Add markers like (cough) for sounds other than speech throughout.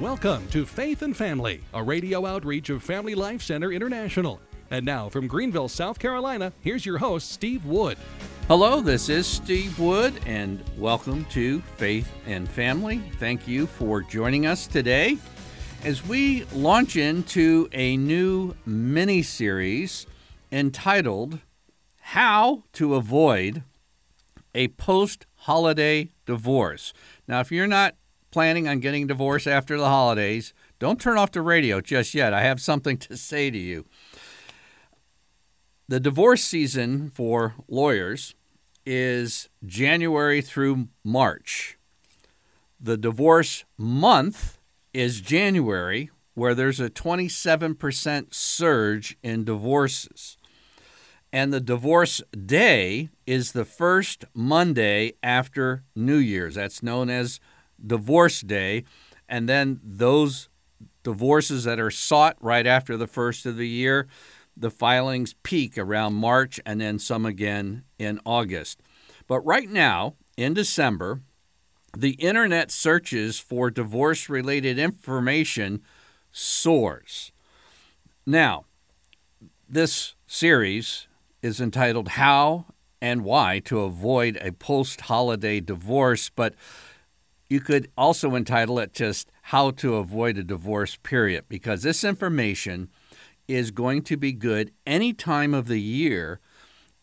Welcome to Faith and Family, a radio outreach of Family Life Center International. And now from Greenville, South Carolina, here's your host, Steve Wood. Hello, this is Steve Wood, and welcome to Faith and Family. Thank you for joining us today as we launch into a new mini series entitled How to Avoid a Post Holiday Divorce. Now, if you're not planning on getting divorced after the holidays, don't turn off the radio just yet. I have something (laughs) to say to you. The divorce season for lawyers is January through March. The divorce month is January, where there's a 27% surge in divorces. And the divorce day is the first Monday after New Year's. That's known as divorce day. And then those divorces that are sought right after the first of the year, the filings peak around March and then some again in August. But right now, in December, the internet searches for divorce related information soars. Now, this series is entitled How and Why to Avoid a Post Holiday Divorce, but you could also entitle it just How to Avoid a Divorce, period, because this information is going to be good any time of the year,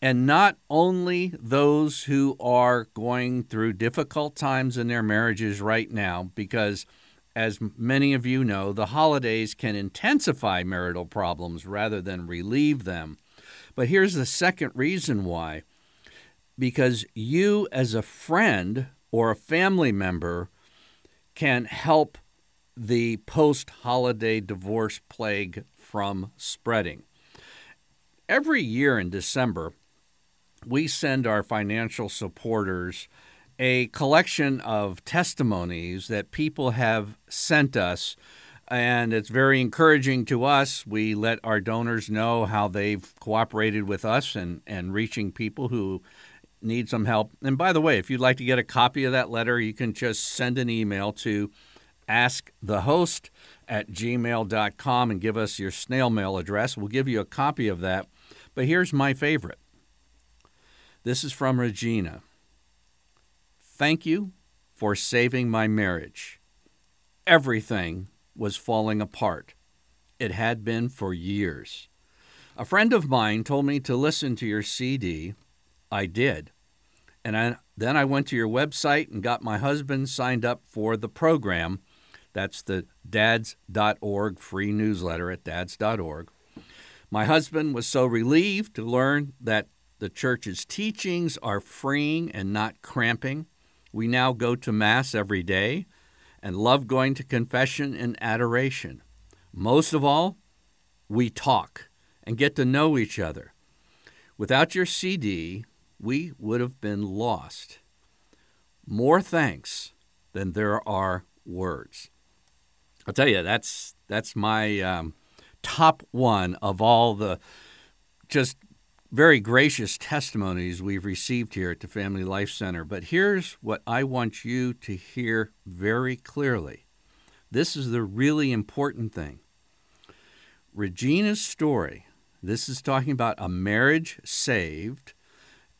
and not only those who are going through difficult times in their marriages right now, because as many of you know, the holidays can intensify marital problems rather than relieve them. But here's the second reason why because you, as a friend, or a family member can help the post holiday divorce plague from spreading. Every year in December, we send our financial supporters a collection of testimonies that people have sent us. And it's very encouraging to us. We let our donors know how they've cooperated with us and, and reaching people who need some help. And by the way, if you'd like to get a copy of that letter, you can just send an email to askthehost at gmail.com and give us your snail mail address. We'll give you a copy of that. But here's my favorite. This is from Regina. Thank you for saving my marriage. Everything was falling apart. It had been for years. A friend of mine told me to listen to your CD I did. And I, then I went to your website and got my husband signed up for the program. That's the dads.org free newsletter at dads.org. My husband was so relieved to learn that the church's teachings are freeing and not cramping. We now go to Mass every day and love going to confession and adoration. Most of all, we talk and get to know each other. Without your CD, we would have been lost. More thanks than there are words. I'll tell you, that's that's my um, top one of all the just very gracious testimonies we've received here at the Family Life Center. But here's what I want you to hear very clearly. This is the really important thing. Regina's story, this is talking about a marriage saved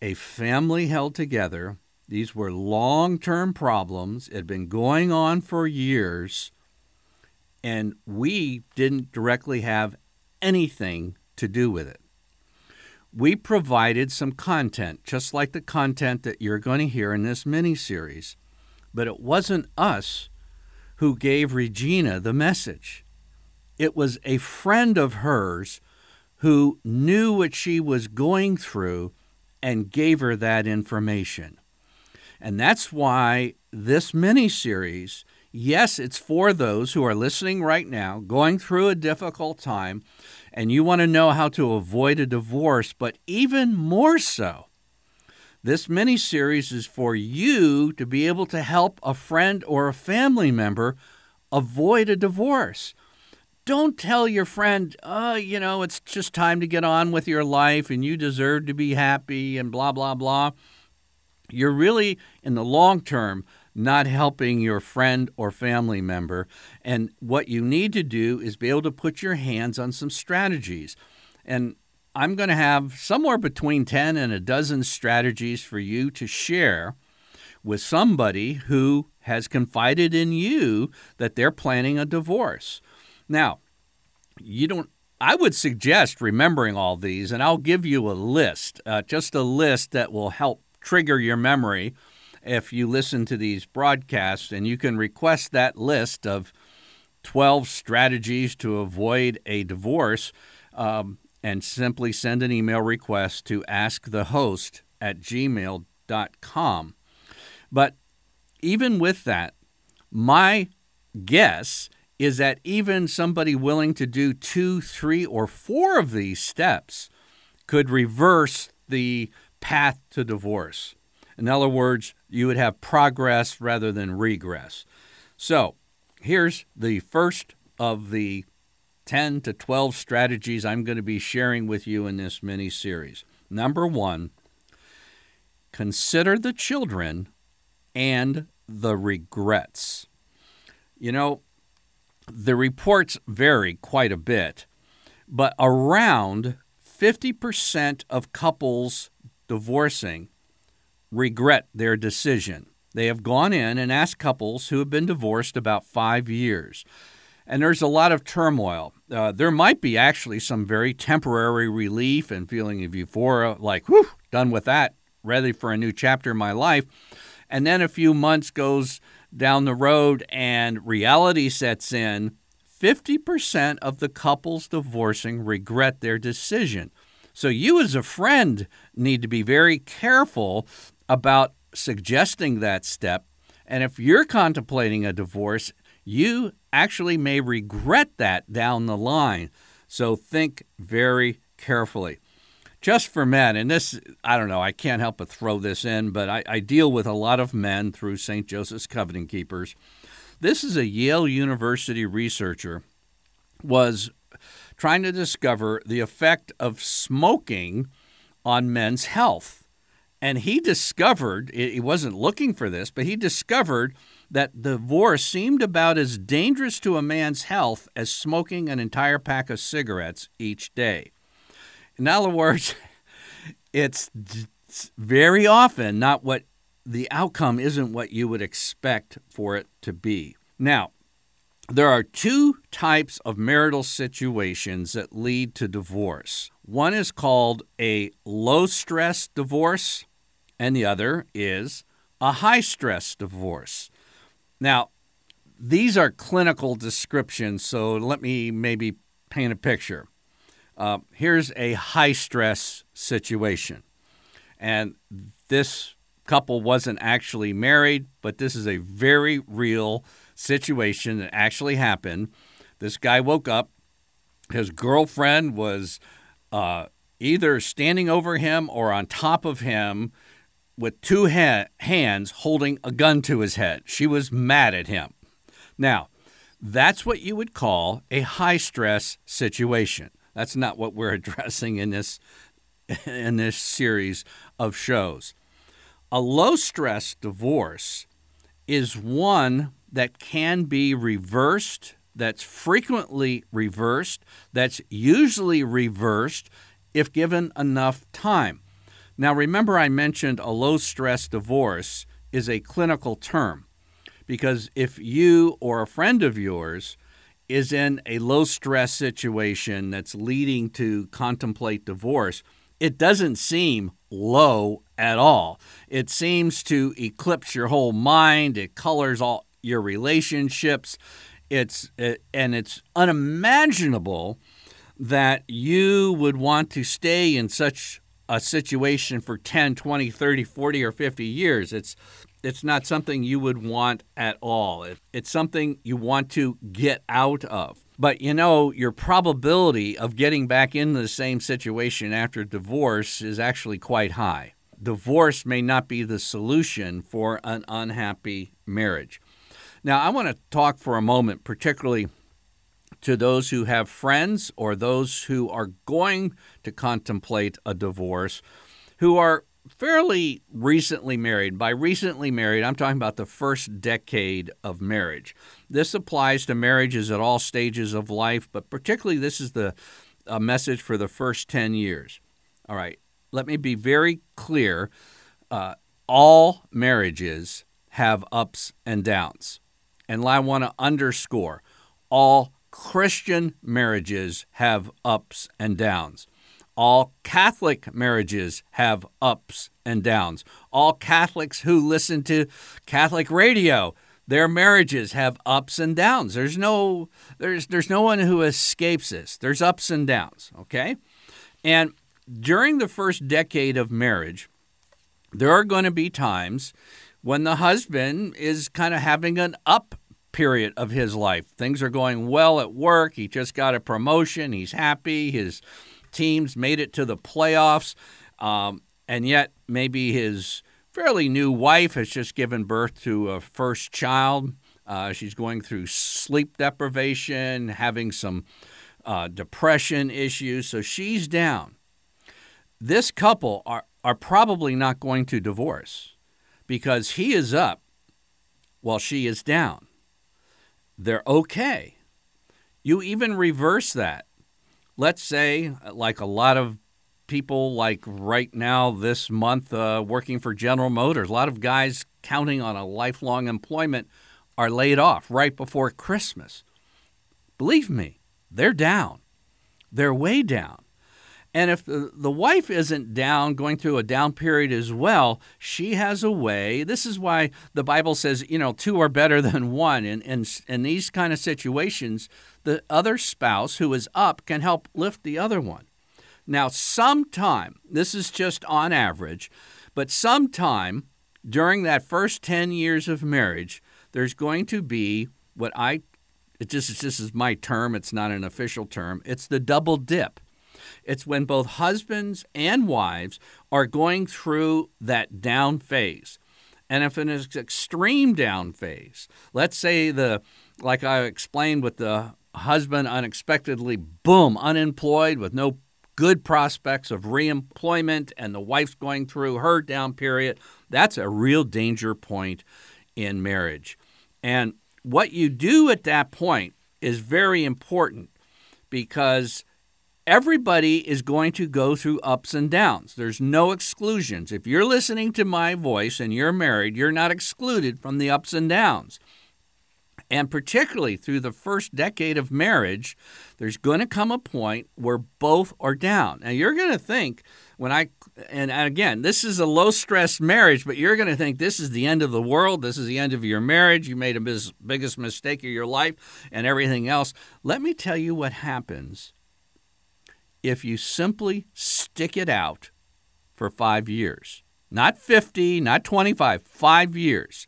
a family held together. These were long term problems. It had been going on for years, and we didn't directly have anything to do with it. We provided some content, just like the content that you're going to hear in this mini series, but it wasn't us who gave Regina the message. It was a friend of hers who knew what she was going through and gave her that information. And that's why this mini series, yes, it's for those who are listening right now, going through a difficult time, and you want to know how to avoid a divorce, but even more so, this mini series is for you to be able to help a friend or a family member avoid a divorce. Don't tell your friend, oh, you know, it's just time to get on with your life and you deserve to be happy and blah, blah, blah. You're really, in the long term, not helping your friend or family member. And what you need to do is be able to put your hands on some strategies. And I'm going to have somewhere between 10 and a dozen strategies for you to share with somebody who has confided in you that they're planning a divorce. Now, you don't I would suggest remembering all these, and I'll give you a list, uh, just a list that will help trigger your memory if you listen to these broadcasts. And you can request that list of 12 strategies to avoid a divorce um, and simply send an email request to askthehost at gmail.com. But even with that, my guess is that even somebody willing to do two, three, or four of these steps could reverse the path to divorce. In other words, you would have progress rather than regress. So, here's the first of the 10 to 12 strategies I'm going to be sharing with you in this mini series. Number one, consider the children and the regrets. You know, the reports vary quite a bit, but around 50% of couples divorcing regret their decision. They have gone in and asked couples who have been divorced about five years. And there's a lot of turmoil. Uh, there might be actually some very temporary relief and feeling of euphoria, like, whew, done with that, ready for a new chapter in my life. And then a few months goes down the road and reality sets in, 50% of the couples divorcing regret their decision. So you, as a friend, need to be very careful about suggesting that step. And if you're contemplating a divorce, you actually may regret that down the line. So think very carefully just for men, and this, I don't know, I can't help but throw this in, but I, I deal with a lot of men through St. Joseph's Covenant Keepers. This is a Yale University researcher was trying to discover the effect of smoking on men's health. And he discovered, he wasn't looking for this, but he discovered that divorce seemed about as dangerous to a man's health as smoking an entire pack of cigarettes each day. In other words, (laughs) it's very often not what the outcome isn't what you would expect for it to be. Now, there are two types of marital situations that lead to divorce. One is called a low stress divorce, and the other is a high stress divorce. Now, these are clinical descriptions, so let me maybe paint a picture. Uh, here's a high stress situation. And this couple wasn't actually married, but this is a very real situation that actually happened. This guy woke up, his girlfriend was uh, either standing over him or on top of him with two ha- hands holding a gun to his head. She was mad at him. Now, that's what you would call a high stress situation. That's not what we're (laughs) addressing in this in this series of shows. A low stress divorce is one that can be reversed, that's frequently reversed, that's usually reversed if given enough time. Now, remember, I mentioned a low stress divorce is a clinical term because if you or a friend of yours is in a low stress situation that's leading to contemplate divorce, it doesn't seem low at all. It seems to eclipse your whole mind, it colors all your relationships. It's it, and it's unimaginable that you would want to stay in such a situation for 10, 20, 30, 40 or 50 years. It's it's not something you would want at all. It's something you want to get out of. But you know, your probability of getting back into the same situation after divorce is actually quite high. Divorce may not be the solution for an unhappy marriage. Now, I want to talk for a moment, particularly to those who have friends or those who are going to contemplate a divorce, who are fairly recently married. By recently married, I'm talking about the first decade of marriage. This applies to marriages at all stages of life, but particularly this is the a message for the first 10 years. All right, let me be very clear. Uh, all marriages have ups and downs. And I want to underscore all Christian marriages have ups and downs. All Catholic marriages have ups and downs. All Catholics who listen to Catholic radio, their marriages have ups and downs. There's no there's there's no one who escapes this. There's ups and downs, okay? And during the first decade of marriage, there are going to be times when the husband is kind of having an up period of his life. Things are going well at work. He just got a promotion. He's happy. His teams made it to the playoffs. Um, and yet, maybe his fairly new wife has just given birth to a first child. Uh, she's going through sleep deprivation, having some uh, depression issues. So she's down. This couple are, are probably not going to divorce because he is up while she is down. They're okay. You even reverse that let's say, like a lot of people, like right now, this month, uh, working for General Motors, a lot of guys counting on a lifelong employment are laid off right before Christmas. Believe me, they're down. They're way down. And if the, wife isn't down, going through a down period as well, she has a way. This is why the Bible says, you know, two are better (laughs) than one. And in, in, in these kind of situations, the other spouse who is up can help lift the other one. Now, sometime, this is just on average, but sometime during that first 10 years of marriage, there's going to be what I, it just, this is my term, it's not an official term, it's the double dip. It's when both husbands and wives are going through that down phase. And if it is an extreme down phase, let's say the, like I explained with the husband unexpectedly, boom, unemployed with no good prospects of reemployment, and the wife's going through her down period, that's a real danger point in marriage. And what you do at that point is very important because everybody is going to go through ups and downs. There's no exclusions. If you're listening to my voice and you're married, you're not excluded from the ups and downs. And particularly through the first decade of marriage, there's going to come a point where both are down. Now, you're going to think, when I, and again, this is a low stress marriage, but you're going to think this is the end of the world. This is the end of your marriage. You made bis- biggest mistake of your life and everything else. Let me tell you what happens if you simply stick it out for five years. Not 50, not 25, five years.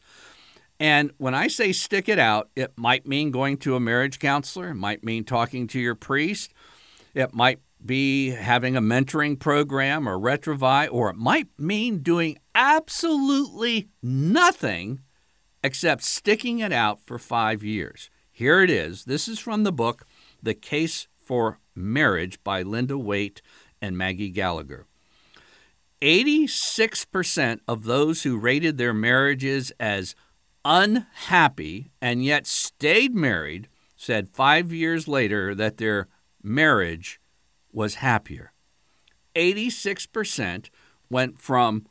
And when I say stick it out, it might mean going to a marriage counselor, it might mean talking to your priest, it might be having a mentoring program or Retrouvaille, or it might mean doing absolutely nothing except sticking it out for five years. Here it is. This is from the book, The Case for Marriage by Linda Waite and Maggie Gallagher. 86% of those who rated their marriages as unhappy and yet stayed married said five years later that their marriage was happier. 86% went from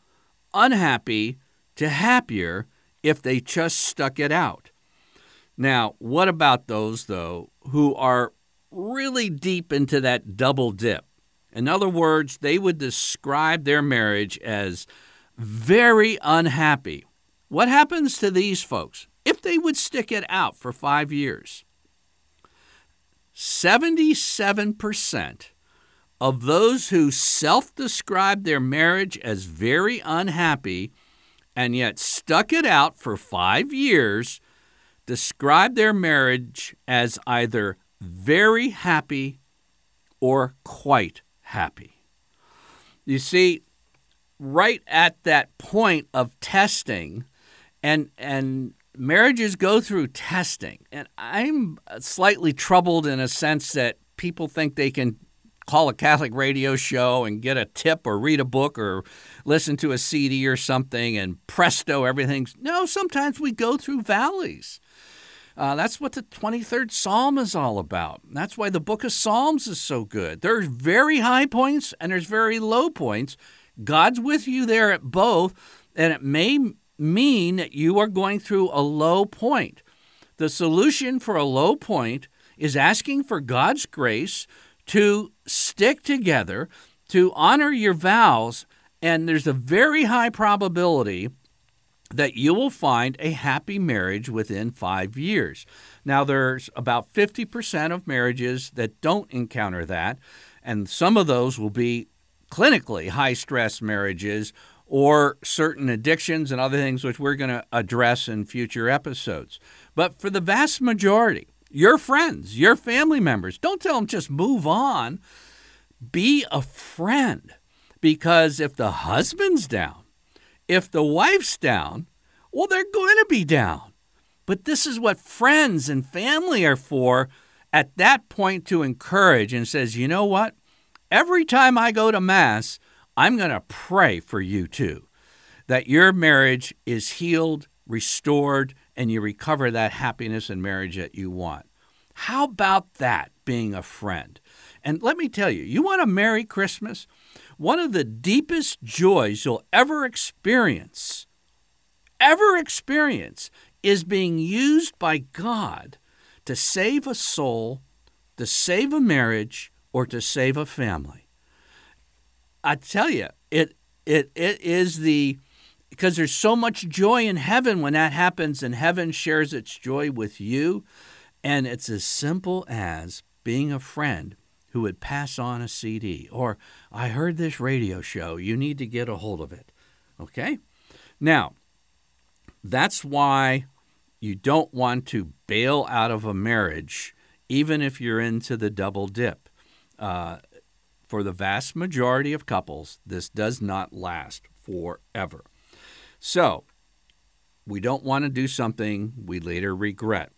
unhappy to happier if they just stuck it out. Now, what about those, though, who are really deep into that double dip? In other words, they would describe their marriage as very unhappy. What happens to these folks if they would stick it out for five years? 77% of those who self described their marriage as very unhappy and yet stuck it out for five years describe their marriage as either very happy or quite happy. You see, right at that point of testing, and and marriages go through testing and i'm slightly troubled in a sense that people think they can call a Catholic radio show and get a tip or read a book or listen to a CD or something and presto, everything's. No, sometimes we go through valleys. Uh, that's what the 23rd Psalm is all about. That's why the book of Psalms is so good. There's very high points and there's very low points. God's with you there at both, and it may mean that you are going through a low point. The solution for a low point is asking for God's grace to stick together, to honor your vows, and there's a very high probability that you will find a happy marriage within five years. Now, there's about 50% of marriages that don't encounter that, and some of those will be clinically high stress marriages or certain addictions and other things which we're going to address in future episodes. But for the vast majority, your friends, your family members, don't tell them just move on. Be a friend. Because if the husband's down, if the wife's down, well, they're going to be down. But this is what friends and family are for at that point to encourage and says, you know what? Every time I go to Mass, I'm going to pray for you too, that your marriage is healed, restored, and you recover that happiness and marriage that you want. How about that being a friend? And let me tell you, you want a Merry Christmas? One of the deepest joys you'll ever experience, ever experience, is being used by God to save a soul, to save a marriage, or to save a family. I tell you, it it it is the because there's so much joy in heaven when that happens and heaven shares its joy with you and it's as simple as being a friend who would pass on a CD or I heard this radio show, you need to get a hold of it. Okay? Now, that's why you don't want to bail out of a marriage, even if you're into the double dip. Uh, for the vast majority of couples, this does not last forever. So, we don't want to do something we later regret.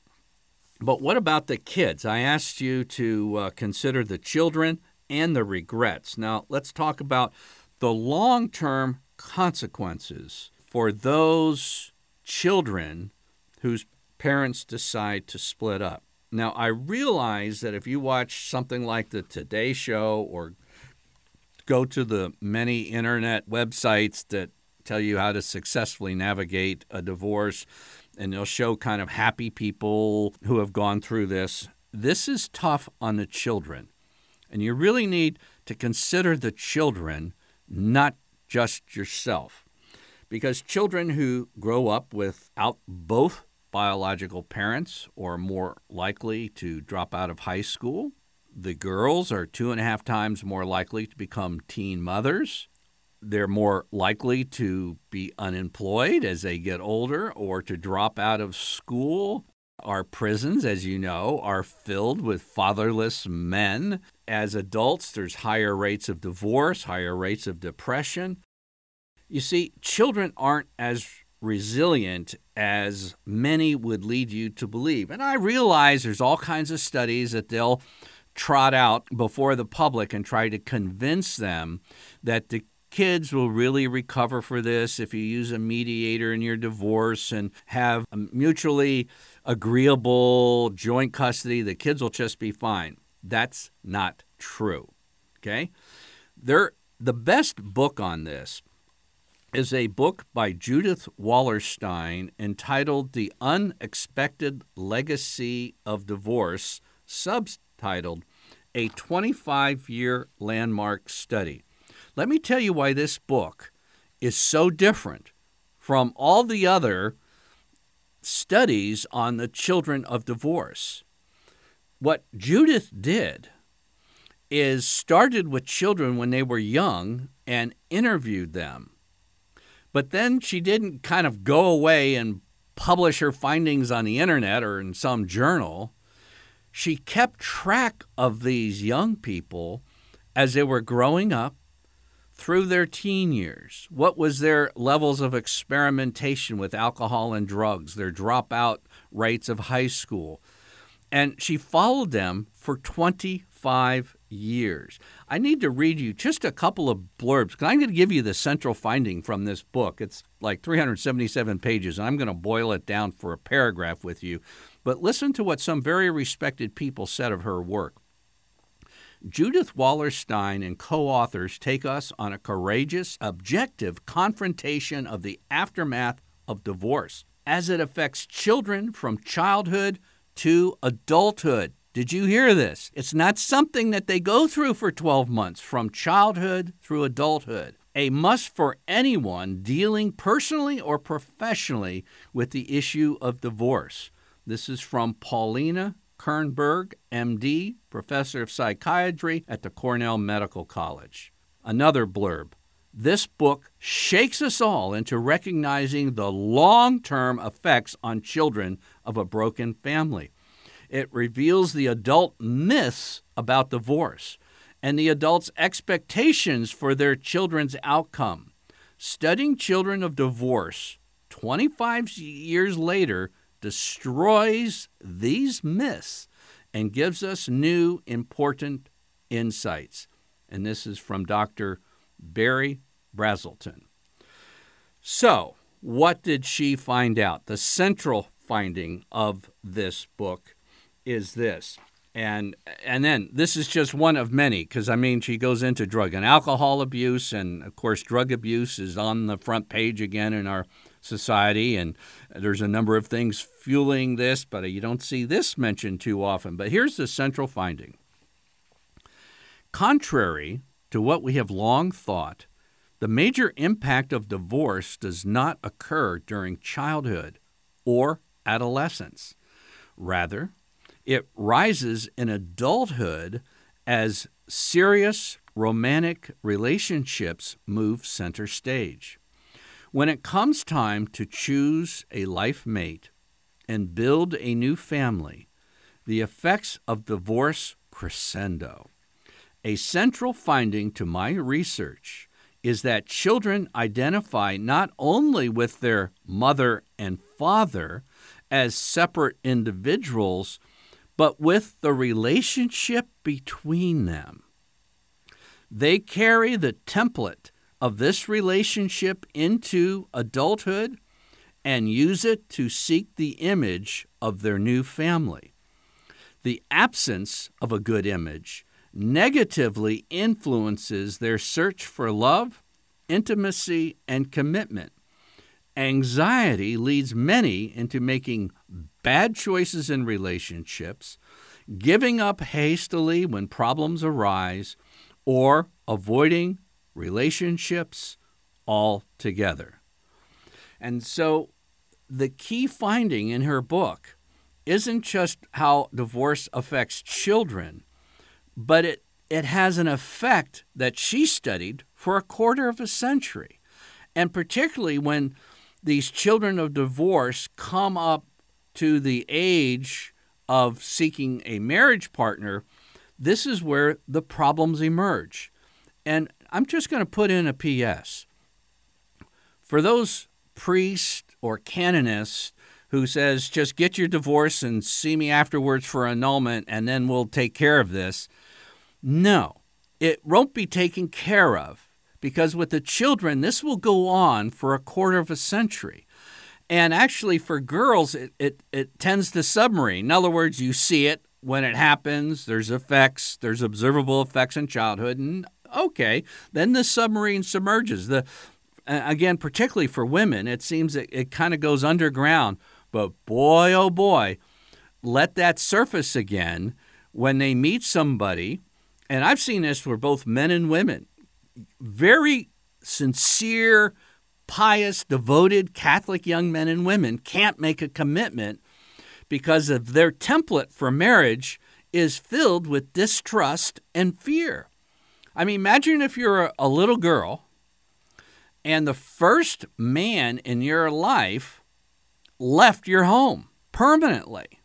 But what about the kids? I asked you to uh, consider the children and the regrets. Now, let's talk about the long term consequences for those children whose parents decide to split up. Now, I realize that if you watch something like the Today Show or go to the many internet websites that tell you how to successfully navigate a divorce, and they'll show kind of happy people who have gone through this. This is tough on the children. And you really need to consider the children, not just yourself. Because children who grow up without both biological parents are more likely to drop out of high school. The girls are two and a half times more likely to become teen mothers they're more likely to be unemployed as they get older or to drop out of school. Our prisons, as you know, are filled with fatherless men. As adults, there's higher rates of divorce, higher rates of depression. You see, children aren't as resilient as many would lead you to believe. And I realize there's all kinds of studies that they'll trot out before the public and try to convince them that the kids will really recover for this if you use a mediator in your divorce and have a mutually agreeable joint custody. The kids will just be fine. That's not true. Okay? There, the best book on this is a book by Judith Wallerstein entitled The Unexpected Legacy of Divorce, subtitled A 25 Year Landmark Study. Let me tell you why this book is so different from all the other studies on the children of divorce. What Judith did is started with children when they were young and interviewed them. But then she didn't kind of go away and publish her findings on the internet or in some journal. She kept track of these young people as they were growing up through their teen years? What was their levels of experimentation with alcohol and drugs, their dropout rates of high school? And she followed them for 25 years. I need to read you just a couple of blurbs because I'm going to give you the central finding from this book. It's like 377 pages, and I'm going to boil it down for a paragraph with you. But listen to what some very respected people said of her work. Judith Wallerstein and co authors take us on a courageous, objective confrontation of the aftermath of divorce as it affects children from childhood to adulthood. Did you hear this? It's not something that they go through for 12 months, from childhood through adulthood. A must for anyone dealing personally or professionally with the issue of divorce. This is from Paulina Kernberg, MD, professor of psychiatry at the Cornell Medical College. Another blurb. This book shakes us all into recognizing the long term effects on children of a broken family. It reveals the adult myths about divorce and the adults' expectations for their children's outcome. Studying children of divorce 25 years later destroys these myths and gives us new important insights. And this is from Dr. Berry Brazelton. So, what did she find out? The central finding of this book is this. And and then this is just one of many because I mean she goes into drug and alcohol abuse and of course drug abuse is on the front page again in our society and there's a number of things fueling this but you don't see this mentioned too often. But here's the central finding. Contrary to what we have long thought, the major impact of divorce does not occur during childhood or adolescence. Rather, it rises in adulthood as serious romantic relationships move center stage. When it comes time to choose a life mate and build a new family, the effects of divorce crescendo. A central finding to my research is that children identify not only with their mother and father as separate individuals, but with the relationship between them. They carry the template of this relationship into adulthood and use it to seek the image of their new family. The absence of a good image negatively influences their search for love, intimacy, and commitment. Anxiety leads many into making bad choices in relationships, giving up hastily when problems arise, or avoiding relationships altogether. And so the key finding in her book isn't just how divorce affects children, but it, it has an effect that she studied for a quarter of a century. And particularly when these children of divorce come up to the age of seeking a marriage partner, this is where the problems emerge. And I'm just going to put in a PS. For those priests or canonists who says just get your divorce and see me afterwards for annulment and then we'll take care of this. No, it won't be taken care of because with the children, this will go on for a quarter of a century. And actually, for girls, it, it, it tends to submarine. In other words, you see it when it happens, there's effects, there's observable effects in childhood, and okay, then the submarine submerges. The again, particularly for women, it seems it, it kind of goes underground. But boy, oh boy, let that surface again when they meet somebody. And I've seen this for both men and women. Very sincere, pious, devoted Catholic young men and women can't make a commitment because of their template for marriage is filled with distrust and fear. I mean, imagine if you're a, little girl and the first man in your life left your home permanently.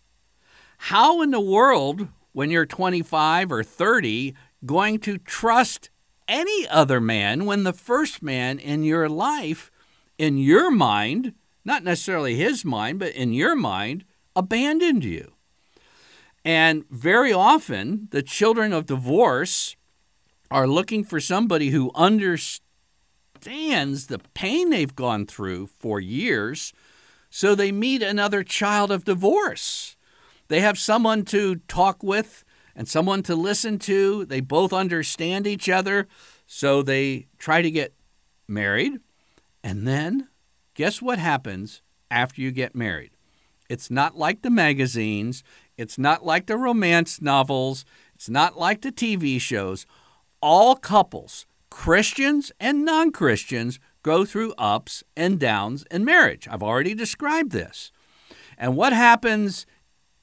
How in the world, when you're 25 or 30, going to trust any other man when the first man in your life in your mind, not necessarily his mind, but in your mind, abandoned you. And very often, the children of divorce are looking for somebody who understands the pain they've gone through for years, so they meet another child of divorce. They have someone to talk with and someone to listen to. They both understand each other, so they try to get married. And then, guess what happens after you get married? It's not like the magazines, it's not like the romance novels, it's not like the TV shows. All couples, Christians and non Christians, go through ups and downs in marriage. I've already described this. And what happens,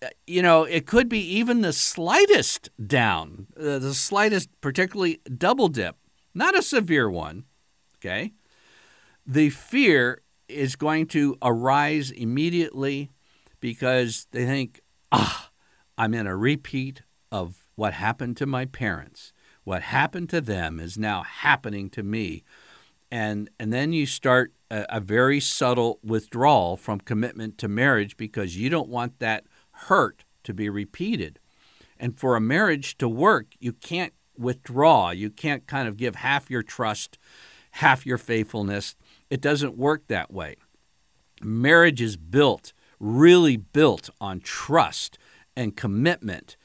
uh, you know, it could be even the slightest down, uh, the slightest, particularly double dip, not a severe one, okay? The fear is going to arise immediately because they think, ah, I'm in a repeat of what happened to my parents. What happened to them is now happening to me. And, and then you start a, a very subtle withdrawal from commitment to marriage because you don't want that hurt to be repeated. And for a marriage to work, you can't withdraw. You can't kind of give half your trust, half your faithfulness. It doesn't work that way. Marriage is built really built on trust and commitment,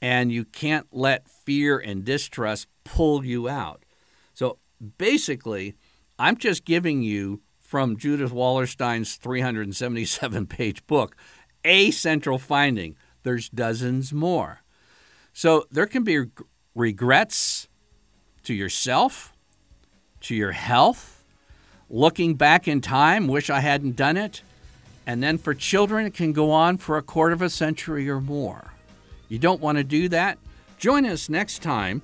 and you can't let fear and distrust pull you out. So basically, I'm just giving you from Judith Wallerstein's 377 page book a central finding. There's dozens more. So there can be regrets to yourself, to your health, looking back in time, wish I hadn't done it, and then for children, it can go on for a quarter of a century or more. You don't want to do that? Join us next time,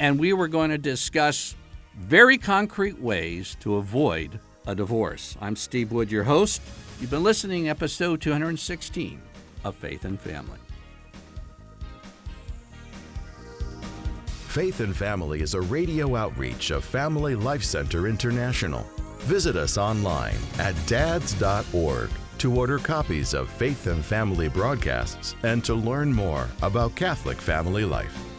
and we were going to discuss very concrete ways to avoid a divorce. I'm Steve Wood, your host. You've been listening to episode 216 of Faith and Family. Faith and Family is a radio outreach of Family Life Center International. Visit us online at dads.org to order copies of Faith and Family broadcasts and to learn more about Catholic family life.